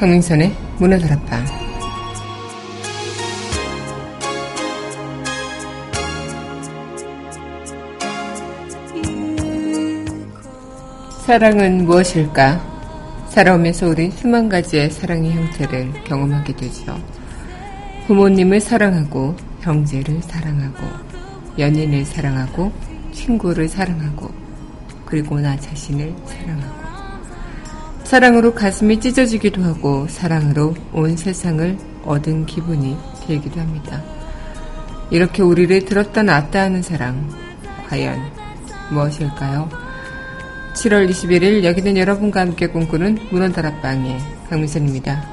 강민선의 문화다락방 사랑은 무엇일까? 살아오면서 우린 수만 가지의 사랑의 형태를 경험하게 되죠. 부모님을 사랑하고, 형제를 사랑하고, 연인을 사랑하고, 친구를 사랑하고, 그리고 나 자신을 사랑하고. 사랑으로 가슴이 찢어지기도 하고 사랑으로 온 세상을 얻은 기분이 들기도 합니다. 이렇게 우리를 들었다 놨다 하는 사랑, 과연 무엇일까요? 7월 21일 여기는 여러분과 함께 꿈꾸는 문헌다락방의 강민선입니다.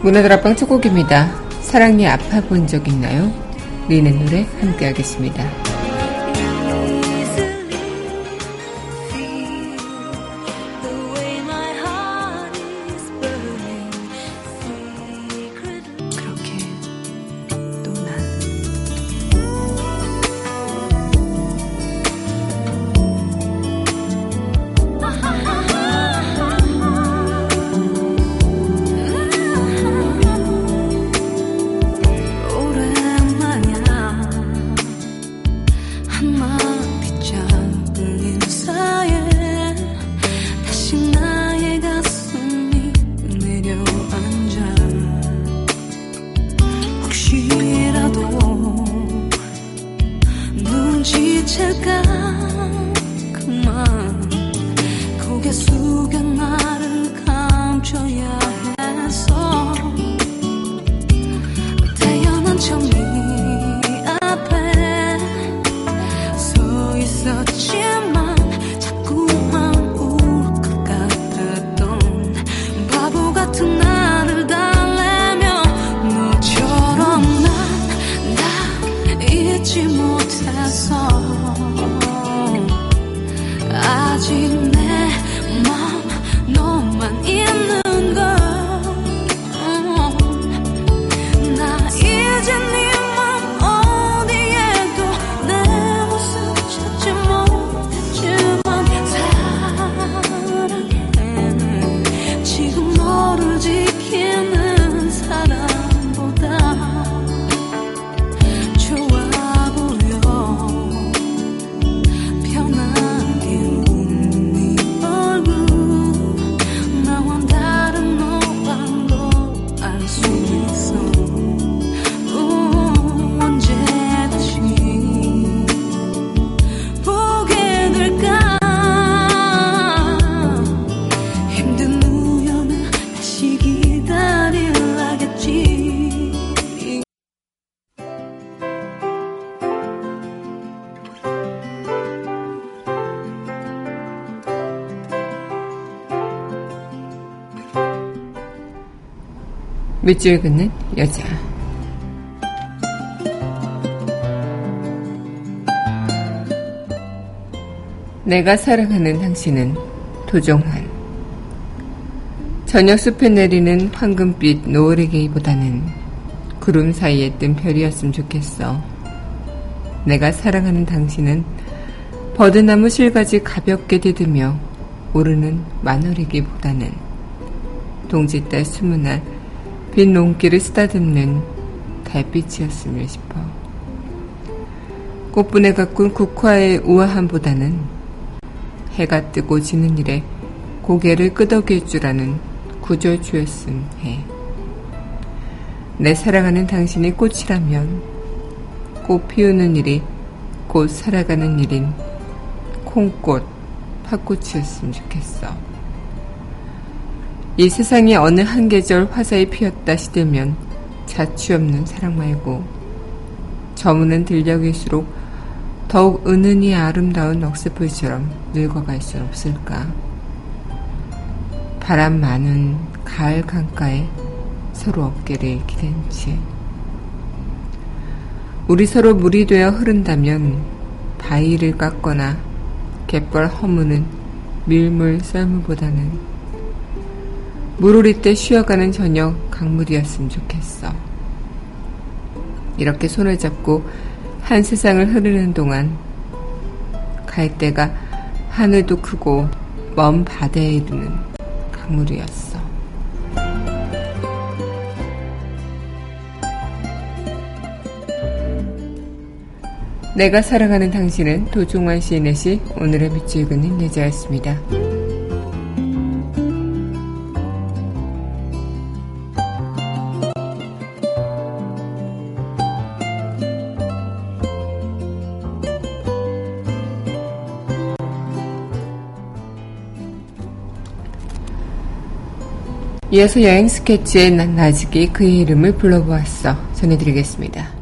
문화다락방 첫 곡입니다. 사랑이 아파 본 적 있나요? 리의 노래 함께 하겠습니다. 밑줄 긋는 여자. 내가 사랑하는 당신은 도종환. 저녁 숲에 내리는 황금빛 노을에게보다는 구름 사이에 뜬 별이었으면 좋겠어. 내가 사랑하는 당신은 버드나무 실가지 가볍게 디으며 오르는 마늘이기보다는 동짓달 스무 날 빈 농기를 쓰다듬는 달빛이었으면 싶어. 꽃분에 가꾼 국화의 우아함보다는 해가 뜨고 지는 일에 고개를 끄덕일 줄 아는 구절주였음 해. 내 사랑하는 당신이 꽃이라면 꽃 피우는 일이 곧 살아가는 일인 콩꽃, 팥꽃이었으면 좋겠어. 이 세상에 어느 한 계절 화사히 피었다 시들면 자취 없는 사랑 말고 저무는 들녘일수록 더욱 은은히 아름다운 억새풀처럼 늙어갈 수 없을까. 바람 많은 가을 강가에 서로 어깨를 기댄 채 우리 서로 물이 되어 흐른다면 바위를 깎거나 갯벌 허무는 밀물 썰물보다는 물오리 때 쉬어가는 저녁 강물이었으면 좋겠어. 이렇게 손을 잡고 한 세상을 흐르는 동안 갈대가 하늘도 크고 먼 바다에 이르는 강물이었어. 내가 사랑하는 당신은 도종환 시인의 시 오늘의 밑줄 읽는 여자였습니다. 이어서 여행 스케치의 나직이 그의 이름을 불러보았어. 전해드리겠습니다.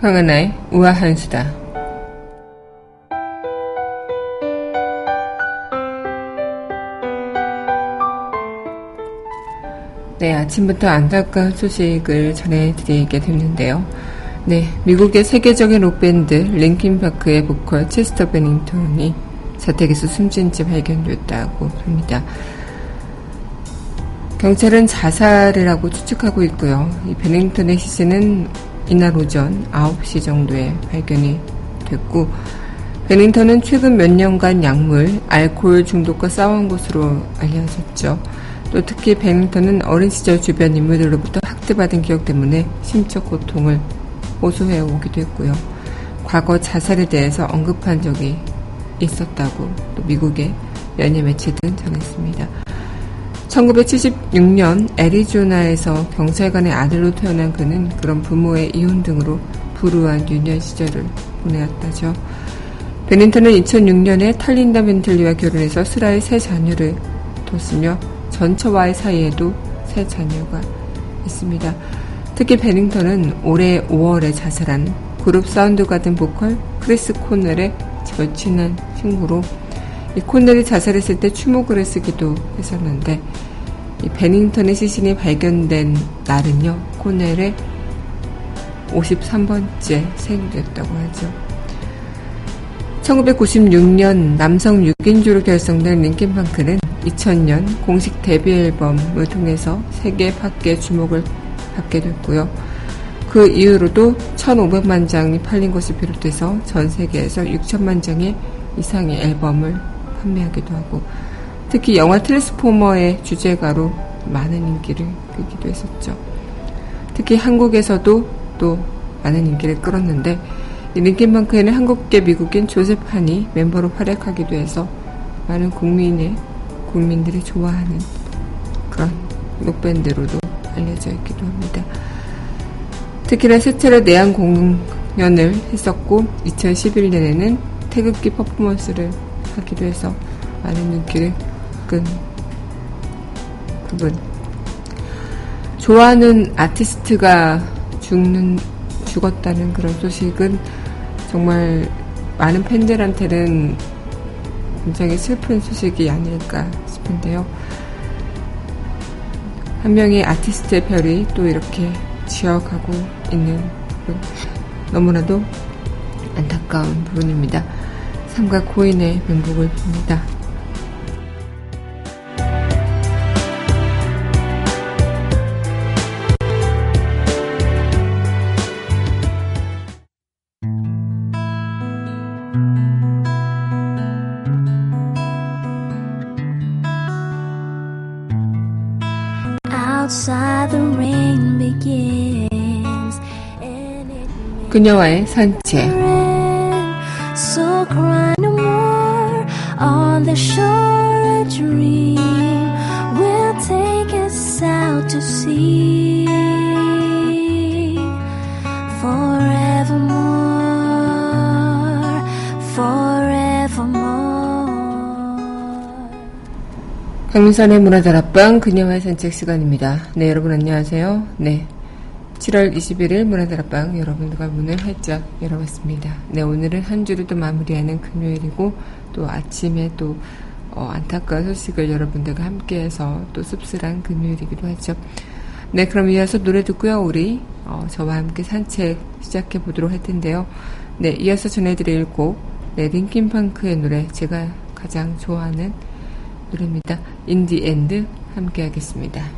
황은아의 우아한 수다. 네, 아침부터 안타까운 소식을 전해드리게 됐는데요. 네, 미국의 세계적인 록밴드 링킨파크의 보컬 체스터 베닝턴이 자택에서 숨진 채 발견됐다고 합니다. 경찰은 자살이라고 추측하고 있고요. 이 베닝턴의 시신은 이날 오전 9시 정도에 발견이 됐고 베닝턴은 최근 몇 년간 약물, 알코올 중독과 싸운 것으로 알려졌죠. 또 특히 베닝턴은 어린 시절 주변 인물들로부터 학대받은 기억 때문에 심적 고통을 호소해 오기도 했고요. 과거 자살에 대해서 언급한 적이 있었다고 또 미국의 연예 매체들은 전했습니다. 1976년 애리조나에서 경찰관의 아들로 태어난 그는 그런 부모의 이혼 등으로 불우한 유년 시절을 보내었다죠. 베닝턴은 2006년에 탈린다 벤틀리와 결혼해서 슬하의 세 자녀를 뒀으며 전처와의 사이에도 세 자녀가 있습니다. 특히 베닝턴은 올해 5월에 자살한 그룹 사운드 가든 보컬 크리스 코넬의 절친한 친구로 이 코넬이 자살했을 때 추모글을 쓰기도 했었는데 이 베닝턴의 시신이 발견된 날은요 코넬의 53번째 생일이었다고 하죠. 1996년 남성 6인조로 결성된 링킨팡크는 2000년 공식 데뷔 앨범을 통해서 세계 밖에 주목을 받게 됐고요. 그 이후로도 1,500만 장이 팔린 것을 비롯해서 전 세계에서 6천만 장의 이상의 앨범을 판매하기도 하고 특히 영화 트랜스포머의 주제가로 많은 인기를 끌기도 했었죠. 특히 한국에서도 또 많은 인기를 끌었는데 링킨방크에는 한국계 미국인 조셉 한이 멤버로 활약하기도 해서 많은 국민의 국민들이 좋아하는 그런 록밴드로도 알려져 있기도 합니다. 특히나 세 차례 내한 공연을 했었고 2011년에는 태극기 퍼포먼스를 하기도 해서 많은 눈길을 끈 부분. 좋아하는 아티스트가 죽는 죽었다는 그런 소식은 정말 많은 팬들한테는 굉장히 슬픈 소식이 아닐까 싶은데요. 한 명의 아티스트의 별이 또 이렇게 지어가고 있는 부분. 너무나도 안타까운 부분입니다. 삼가 고인의 명복을 빕니다. 그녀와의 산책 So cry no more on the shore a dream will take us out to sea forevermore forevermore 강민선의 문화다락방 그녀와의 산책 시간입니다. 네 여러분 안녕하세요. 네 7월 21일 문화다락방 여러분들과 문을 활짝 열어봤습니다. 네, 오늘은 한 주를 또 마무리하는 금요일이고 또 아침에 또 어, 안타까운 소식을 여러분들과 함께해서 또 씁쓸한 금요일이기도 하죠. 네, 그럼 이어서 노래 듣고요. 우리 어, 저와 함께 산책 시작해 보도록 할 텐데요. 네, 이어서 전해드릴 곡 네, 링킨파크의 노래 제가 가장 좋아하는 노래입니다. In the End 함께 하겠습니다.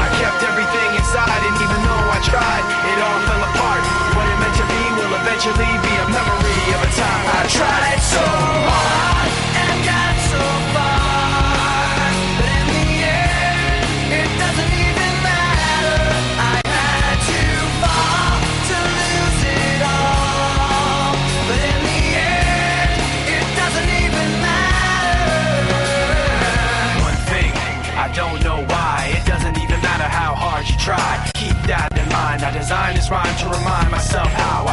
shot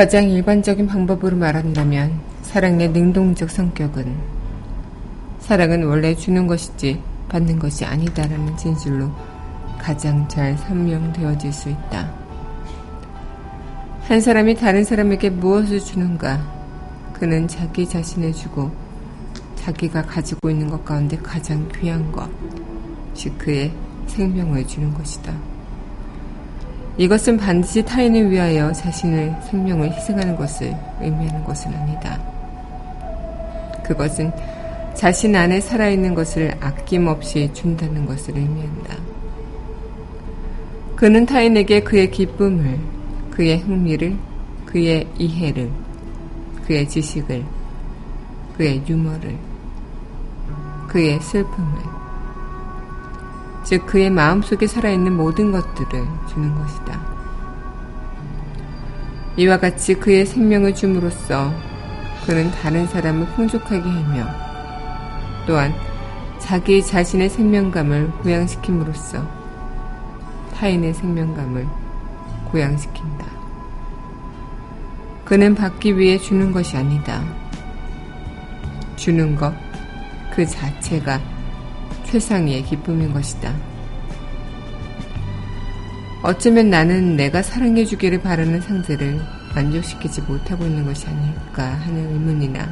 가장 일반적인 방법으로 말한다면 사랑의 능동적 성격은 사랑은 원래 주는 것이지 받는 것이 아니다라는 진술로 가장 잘 설명되어질 수 있다. 한 사람이 다른 사람에게 무엇을 주는가? 그는 자기 자신을 주고 자기가 가지고 있는 것 가운데 가장 귀한 것, 즉 그의 생명을 주는 것이다. 이것은 반드시 타인을 위하여 자신의 생명을 희생하는 것을 의미하는 것은 아니다. 그것은 자신 안에 살아있는 것을 아낌없이 준다는 것을 의미한다. 그는 타인에게 그의 기쁨을, 그의 흥미를, 그의 이해를, 그의 지식을, 그의 유머를, 그의 슬픔을, 즉 그의 마음속에 살아있는 모든 것들을 주는 것이다. 이와 같이 그의 생명을 줌으로써 그는 다른 사람을 풍족하게 하며 또한 자기 자신의 생명감을 고양시킴으로써 타인의 생명감을 고양시킨다. 그는 받기 위해 주는 것이 아니다. 주는 것, 그 자체가 최상의 기쁨인 것이다. 어쩌면 나는 내가 사랑해주기를 바라는 상대를 만족시키지 못하고 있는 것이 아닐까 하는 의문이나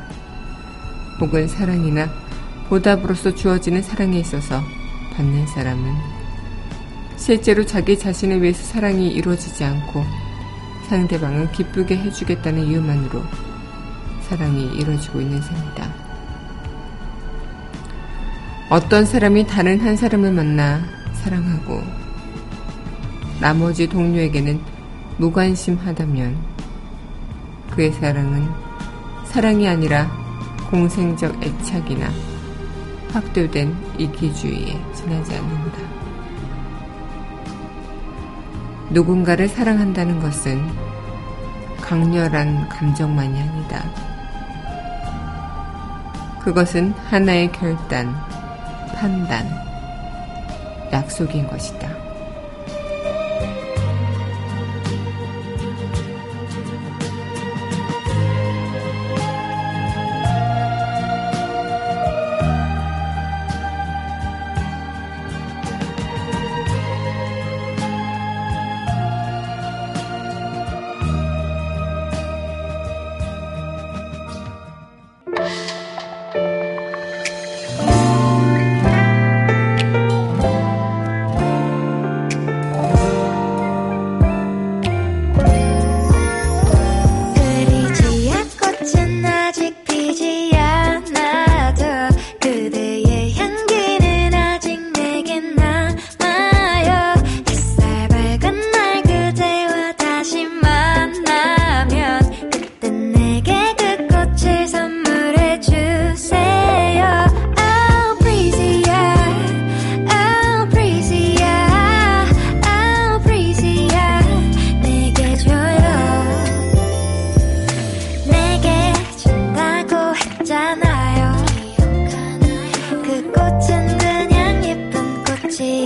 혹은 사랑이나 보답으로서 주어지는 사랑에 있어서 받는 사람은 실제로 자기 자신을 위해서 사랑이 이루어지지 않고 상대방을 기쁘게 해주겠다는 이유만으로 사랑이 이루어지고 있는 셈이다. 어떤 사람이 다른 한 사람을 만나 사랑하고 나머지 동료에게는 무관심하다면 그의 사랑은 사랑이 아니라 공생적 애착이나 확대된 이기주의에 지나지 않는다. 누군가를 사랑한다는 것은 강렬한 감정만이 아니다. 그것은 하나의 결단, 판단, 약속인 것이다.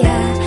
볼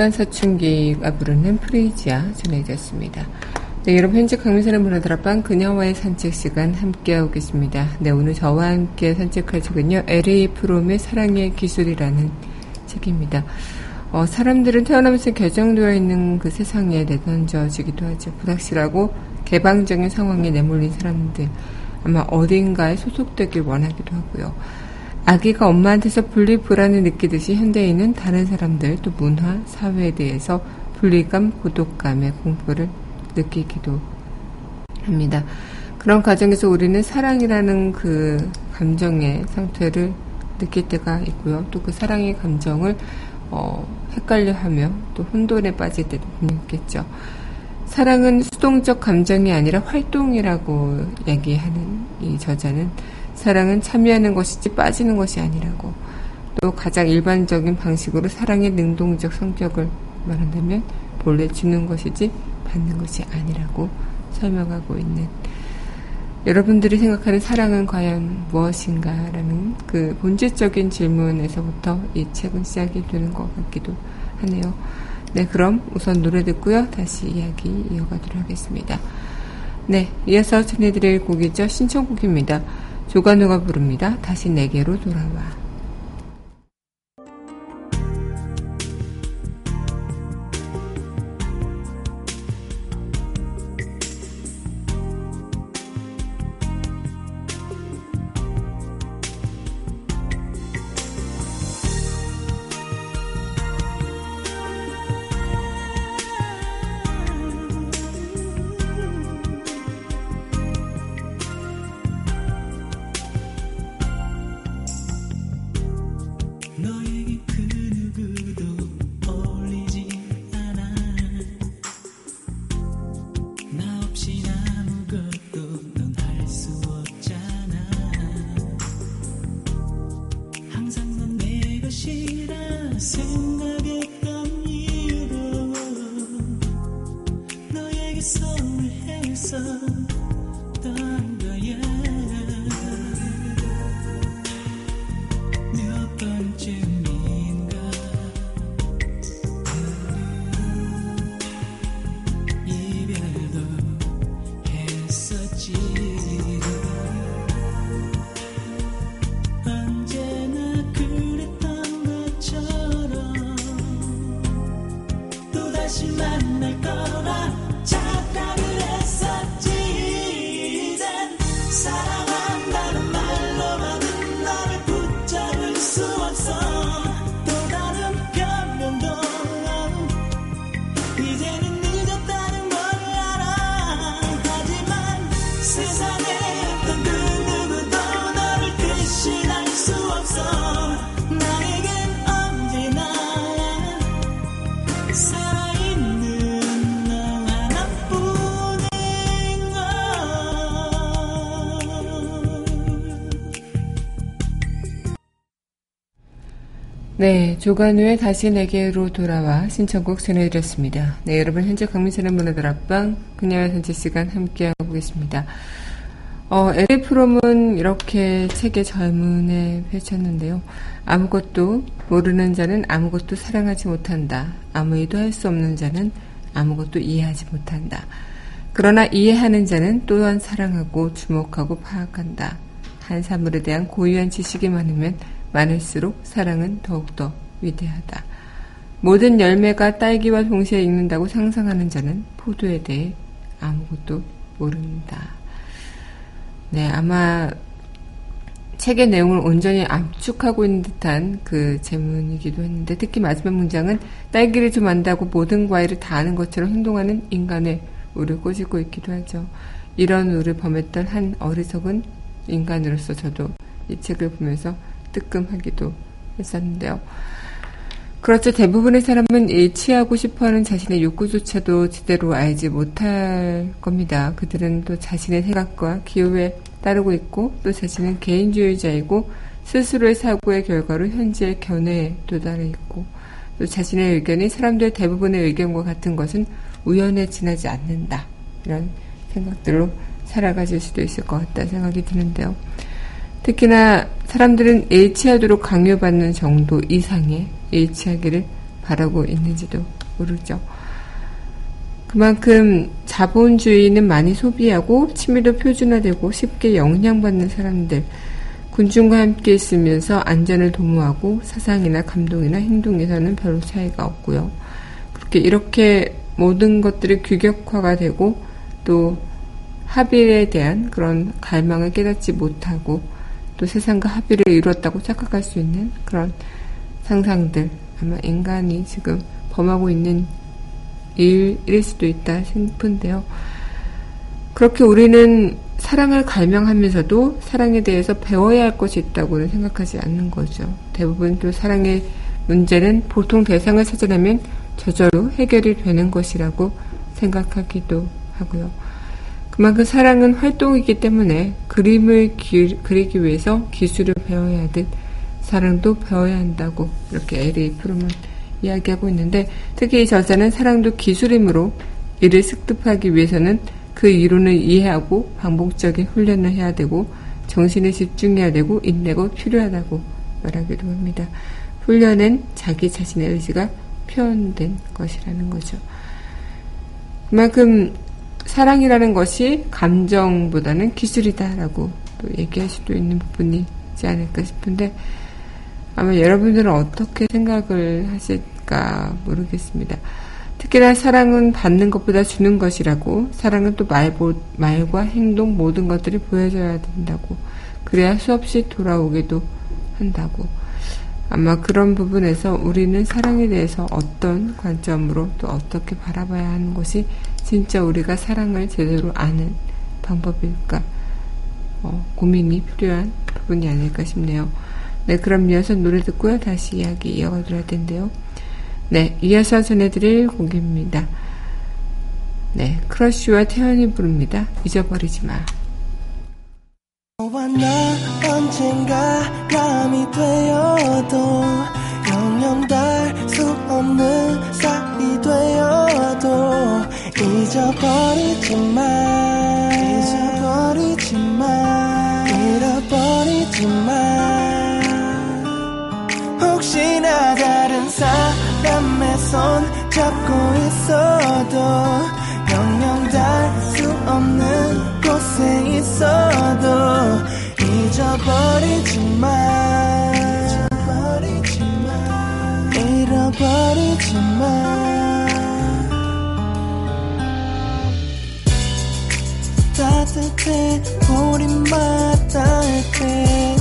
빨간 사춘기가 부르는 프레이지아 전해졌습니다. 네, 여러분 현재 강민선의 문화드랍방 그녀와의 산책 시간 함께하고 계십니다. 네, 오늘 저와 함께 산책할 책은요. LA 프롬의 사랑의 기술이라는 책입니다. 어, 사람들은 태어나면서 결정되어 있는 그 세상에 내던져지기도 하죠. 불확실하고 개방적인 상황에 내몰린 사람들 아마 어딘가에 소속되길 원하기도 하고요. 아기가 엄마한테서 분리 불안을 느끼듯이 현대인은 다른 사람들 또 문화, 사회에 대해서 분리감, 고독감의 공포를 느끼기도 합니다. 그런 과정에서 우리는 사랑이라는 그 감정의 상태를 느낄 때가 있고요. 또 그 사랑의 감정을 어, 헷갈려하며 또 혼돈에 빠질 때도 있겠죠. 사랑은 수동적 감정이 아니라 활동이라고 얘기하는 이 저자는 사랑은 참여하는 것이지 빠지는 것이 아니라고 또 가장 일반적인 방식으로 사랑의 능동적 성격을 말한다면 본래 주는 것이지 받는 것이 아니라고 설명하고 있는 여러분들이 생각하는 사랑은 과연 무엇인가 라는 그 본질적인 질문에서부터 이 책은 시작이 되는 것 같기도 하네요. 네, 그럼 우선 노래 듣고요. 다시 이야기 이어가도록 하겠습니다. 네, 이어서 전해드릴 곡이죠. 신청곡입니다. 조관우가 부릅니다. 다시 내게로 돌아와. 조간우의 다시 내게로 돌아와 신청곡 전해드렸습니다. 네, 여러분 현재 강민선의 문화들 앞방 그녀의 선지 시간 함께하고 보겠습니다. 어, LA 프롬은 이렇게 책의 절문에 펼쳤는데요. 아무것도 모르는 자는 아무것도 사랑하지 못한다. 아무 일도 할 수 없는 자는 아무것도 이해하지 못한다. 그러나 이해하는 자는 또한 사랑하고 주목하고 파악한다. 한 사물에 대한 고유한 지식이 많으면 많을수록 사랑은 더욱더 위대하다. 모든 열매가 딸기와 동시에 익는다고 상상하는 자는 포도에 대해 아무것도 모른다. 네, 아마 책의 내용을 온전히 압축하고 있는 듯한 그 제문이기도 했는데 특히 마지막 문장은 딸기를 좀 안다고 모든 과일을 다 아는 것처럼 행동하는 인간의 우를 꼬집고 있기도 하죠. 이런 우를 범했던 한 어리석은 인간으로서 저도 이 책을 보면서 뜨끔하기도 했었는데요. 그렇죠. 대부분의 사람은 일치하고 싶어하는 자신의 욕구조차도 제대로 알지 못할 겁니다. 그들은 또 자신의 생각과 기호에 따르고 있고 또 자신은 개인주의자이고 스스로의 사고의 결과로 현재의 견해에 도달해 있고 또 자신의 의견이 사람들 대부분의 의견과 같은 것은 우연에 지나지 않는다. 이런 생각들로 살아가실 수도 있을 것 같다 생각이 드는데요. 특히나 사람들은 일치하도록 강요받는 정도 이상의 일치하기를 바라고 있는지도 모르죠. 그만큼 자본주의는 많이 소비하고 취미도 표준화되고 쉽게 영향받는 사람들, 군중과 함께 있으면서 안전을 도모하고 사상이나 감동이나 행동에서는 별로 차이가 없고요. 그렇게 이렇게 모든 것들이 규격화가 되고 또 합의에 대한 그런 갈망을 깨닫지 못하고 또 세상과 합의를 이루었다고 착각할 수 있는 그런 상상들 아마 인간이 지금 범하고 있는 일일 수도 있다 싶은데요. 그렇게 우리는 사랑을 갈명하면서도 사랑에 대해서 배워야 할 것이 있다고는 생각하지 않는 거죠. 대부분 또 사랑의 문제는 보통 대상을 찾아내면 저절로 해결이 되는 것이라고 생각하기도 하고요. 그만큼 사랑은 활동이기 때문에 그림을 기, 그리기 위해서 기술을 배워야 하듯 사랑도 배워야 한다고 이렇게 LA 프롬은 이야기하고 있는데 특히 이 저자는 사랑도 기술이므로 이를 습득하기 위해서는 그 이론을 이해하고 반복적인 훈련을 해야 되고 정신에 집중해야 되고 인내가 필요하다고 말하기도 합니다. 훈련은 자기 자신의 의지가 표현된 것이라는 거죠. 그만큼 사랑이라는 것이 감정보다는 기술이다라고 또 얘기할 수도 있는 부분이 있지 않을까 싶은데 아마 여러분들은 어떻게 생각을 하실까 모르겠습니다. 특히나 사랑은 받는 것보다 주는 것이라고 사랑은 또 말, 말과 행동 모든 것들이 보여져야 된다고 그래야 수없이 돌아오기도 한다고 아마 그런 부분에서 우리는 사랑에 대해서 어떤 관점으로 또 어떻게 바라봐야 하는 것이 진짜 우리가 사랑을 제대로 아는 방법일까 어, 고민이 필요한 부분이 아닐까 싶네요. 네, 그럼 이어서 노래 듣고요. 다시 이야기 이어가도록 할 텐데요. 네, 이어서 전해드릴 곡입니다. 네, 크러쉬와 태연이 부릅니다. 잊어버리지 마. 너와 나 언젠가 남이 되어도 영영 달수 없는 사이 되어도 잊어버리지 마 잊어버리지 마 잃어버리지 마 혹시나 다른 사람의 손 잡고 있어도 영영 닿을 수 없는 곳에 있어도 잊어버리지 마 잊어버리지 마 잃어버리지 마 따뜻해 우리만 닿을 때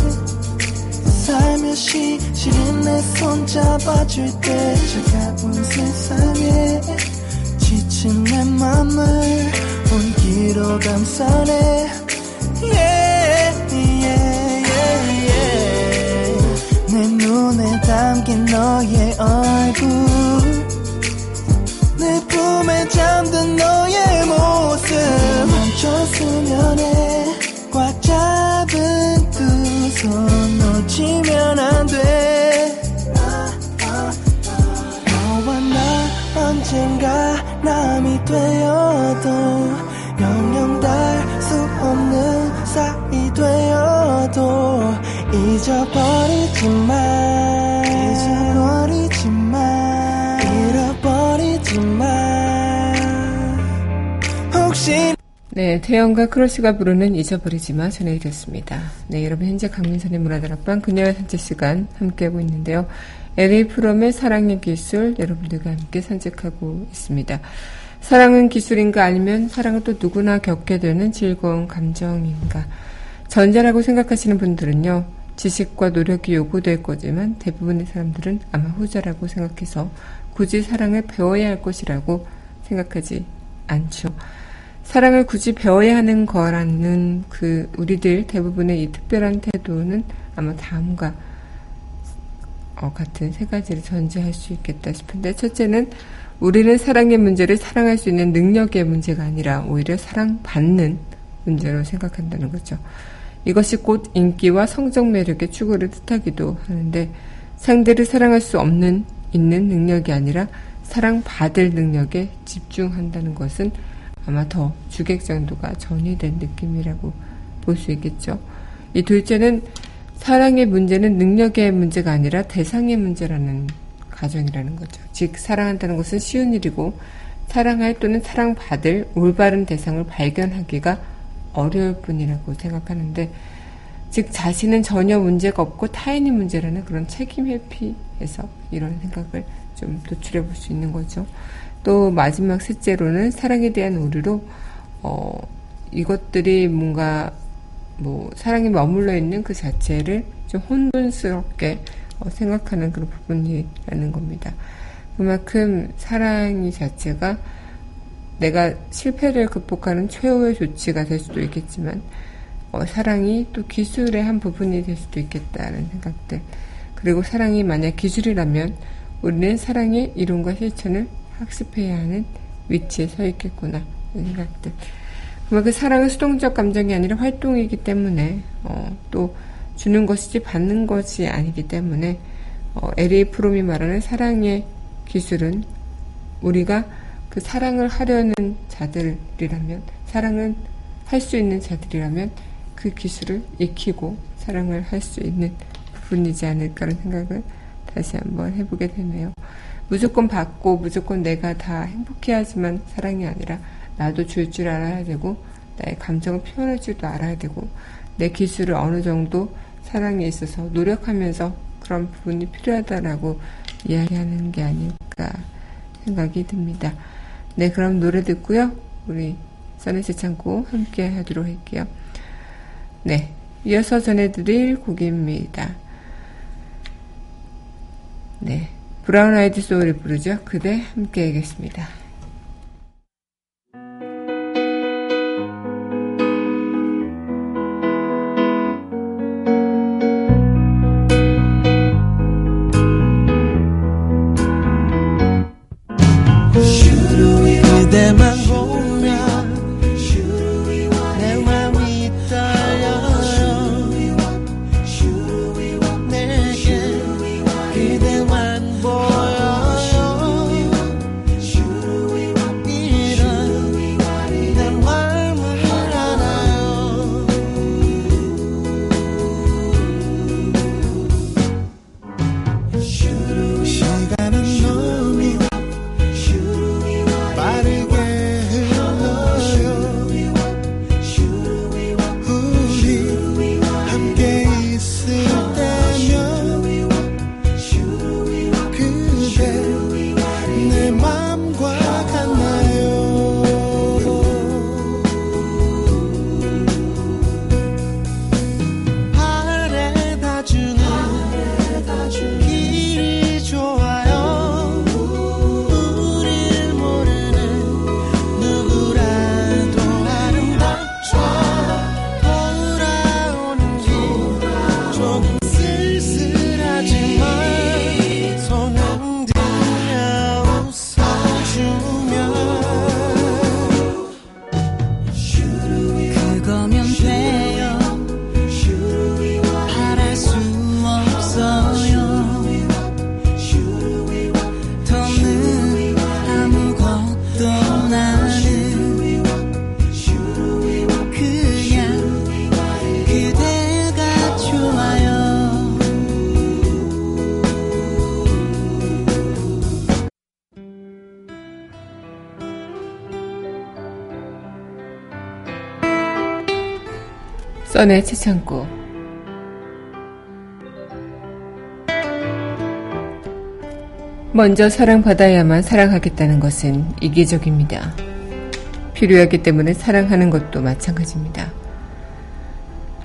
살며시 시린 내손 잡아줄 때 차가운 세상에 지친 내 맘을 온기로 감싸네 yeah, yeah, yeah. 내 눈에 담긴 너의 얼굴 잊어버리지 마 잊어버리지 마 잃어버리지 마 혹시 네, 태연과 크러쉬가 부르는 잊어버리지 마 전해드렸습니다. 네, 여러분 현재 강민선의 문화다락방 그녀의 산책 시간 함께하고 있는데요. LA 프롬의 사랑의 기술 여러분들과 함께 산책하고 있습니다. 사랑은 기술인가 아니면 사랑은 또 누구나 겪게 되는 즐거운 감정인가. 전자라고 생각하시는 분들은요, 지식과 노력이 요구될 거지만 대부분의 사람들은 아마 후자라고 생각해서 굳이 사랑을 배워야 할 것이라고 생각하지 않죠. 사랑을 굳이 배워야 하는 거라는 그 우리들 대부분의 이 특별한 태도는 아마 다음과 어, 같은 세 가지를 전제할 수 있겠다 싶은데 첫째는 우리는 사랑의 문제를 사랑할 수 있는 능력의 문제가 아니라 오히려 사랑받는 문제로 생각한다는 거죠. 이것이 곧 인기와 성적 매력의 추구를 뜻하기도 하는데 상대를 사랑할 수 없는 있는 능력이 아니라 사랑받을 능력에 집중한다는 것은 아마 더 주객정도가 전이된 느낌이라고 볼 수 있겠죠. 이 둘째는 사랑의 문제는 능력의 문제가 아니라 대상의 문제라는 가정이라는 거죠. 즉, 사랑한다는 것은 쉬운 일이고, 사랑할 또는 사랑받을 올바른 대상을 발견하기가 어려울 뿐이라고 생각하는데, 즉, 자신은 전혀 문제가 없고 타인이 문제라는 그런 책임 회피에서 이런 생각을 좀 도출해 볼 수 있는 거죠. 또 마지막 셋째로는 사랑에 대한 오류로 어, 이것들이 뭔가 뭐 사랑에 머물러 있는 그 자체를 좀 혼돈스럽게 어, 생각하는 그런 부분이라는 겁니다. 그만큼 사랑이 자체가 내가 실패를 극복하는 최후의 조치가 될 수도 있겠지만 어, 사랑이 또 기술의 한 부분이 될 수도 있겠다는 생각들 그리고 사랑이 만약 기술이라면 우리는 사랑의 이론과 실천을 학습해야 하는 위치에 서 있겠구나 이런 생각들 그러면 그 사랑은 수동적 감정이 아니라 활동이기 때문에 어, 또 주는 것이지 받는 것이 아니기 때문에 어, L.A. 프롬이 말하는 사랑의 기술은 우리가 그 사랑을 하려는 자들이라면 사랑은 할 수 있는 자들이라면 그 기술을 익히고 사랑을 할 수 있는 부분이지 않을까라는 생각을 다시 한번 해보게 되네요. 무조건 받고 무조건 내가 다 행복해야지만 사랑이 아니라 나도 줄줄 알아야 되고 나의 감정을 표현할 줄도 알아야 되고 내 기술을 어느 정도 사랑에 있어서 노력하면서 그런 부분이 필요하다라고 이야기하는 게 아닐까 생각이 듭니다. 네, 그럼 노래 듣고요. 우리 써네스 창고 함께 하도록 할게요. 네, 이어서 전해드릴 곡입니다. 네, 브라운 아이드 소울이 부르죠. 그대 함께 하겠습니다. 써내 최창구 먼저 사랑받아야만 사랑하겠다는 것은 이기적입니다. 필요하기 때문에 사랑하는 것도 마찬가지입니다.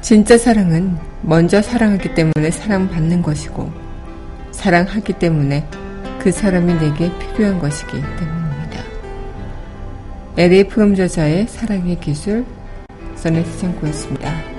진짜 사랑은 먼저 사랑하기 때문에 사랑받는 것이고, 사랑하기 때문에 그 사람이 내게 필요한 것이기 때문입니다. LA 프롬 저자의 사랑의 기술, 써내스 창고였습니다.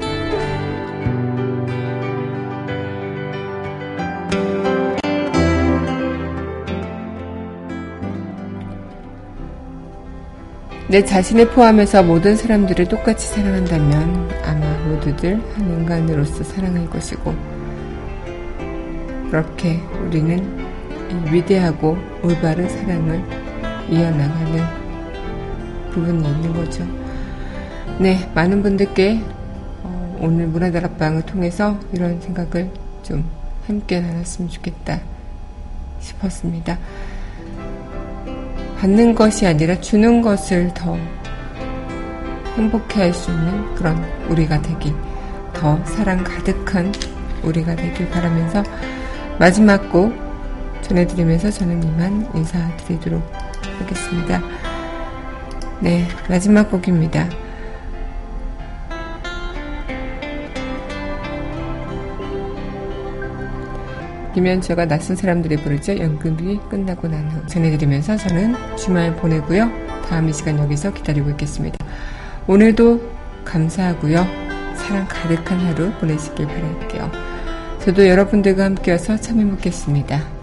내 자신을 포함해서 모든 사람들을 똑같이 사랑한다면 아마 모두들 한 인간으로서 사랑할 것이고 그렇게 우리는 위대하고 올바른 사랑을 이어나가는 부분이 있는 거죠. 네, 많은 분들께 어, 오늘 문화다락방을 통해서 이런 생각을 좀 함께 나눴으면 좋겠다 싶었습니다. 받는 것이 아니라 주는 것을 더 행복해 할 수 있는 그런 우리가 되기, 더 사랑 가득한 우리가 되길 바라면서 마지막 곡 전해드리면서 저는 이만 인사드리도록 하겠습니다. 네, 마지막 곡입니다. 김현철가 낯선 사람들이 부르죠. 연극이 끝나고 난 후 전해드리면서 저는 주말 보내고요. 다음 이 시간 여기서 기다리고 있겠습니다. 오늘도 감사하고요. 사랑 가득한 하루 보내시길 바랄게요. 저도 여러분들과 함께여서 참 행복했습니다.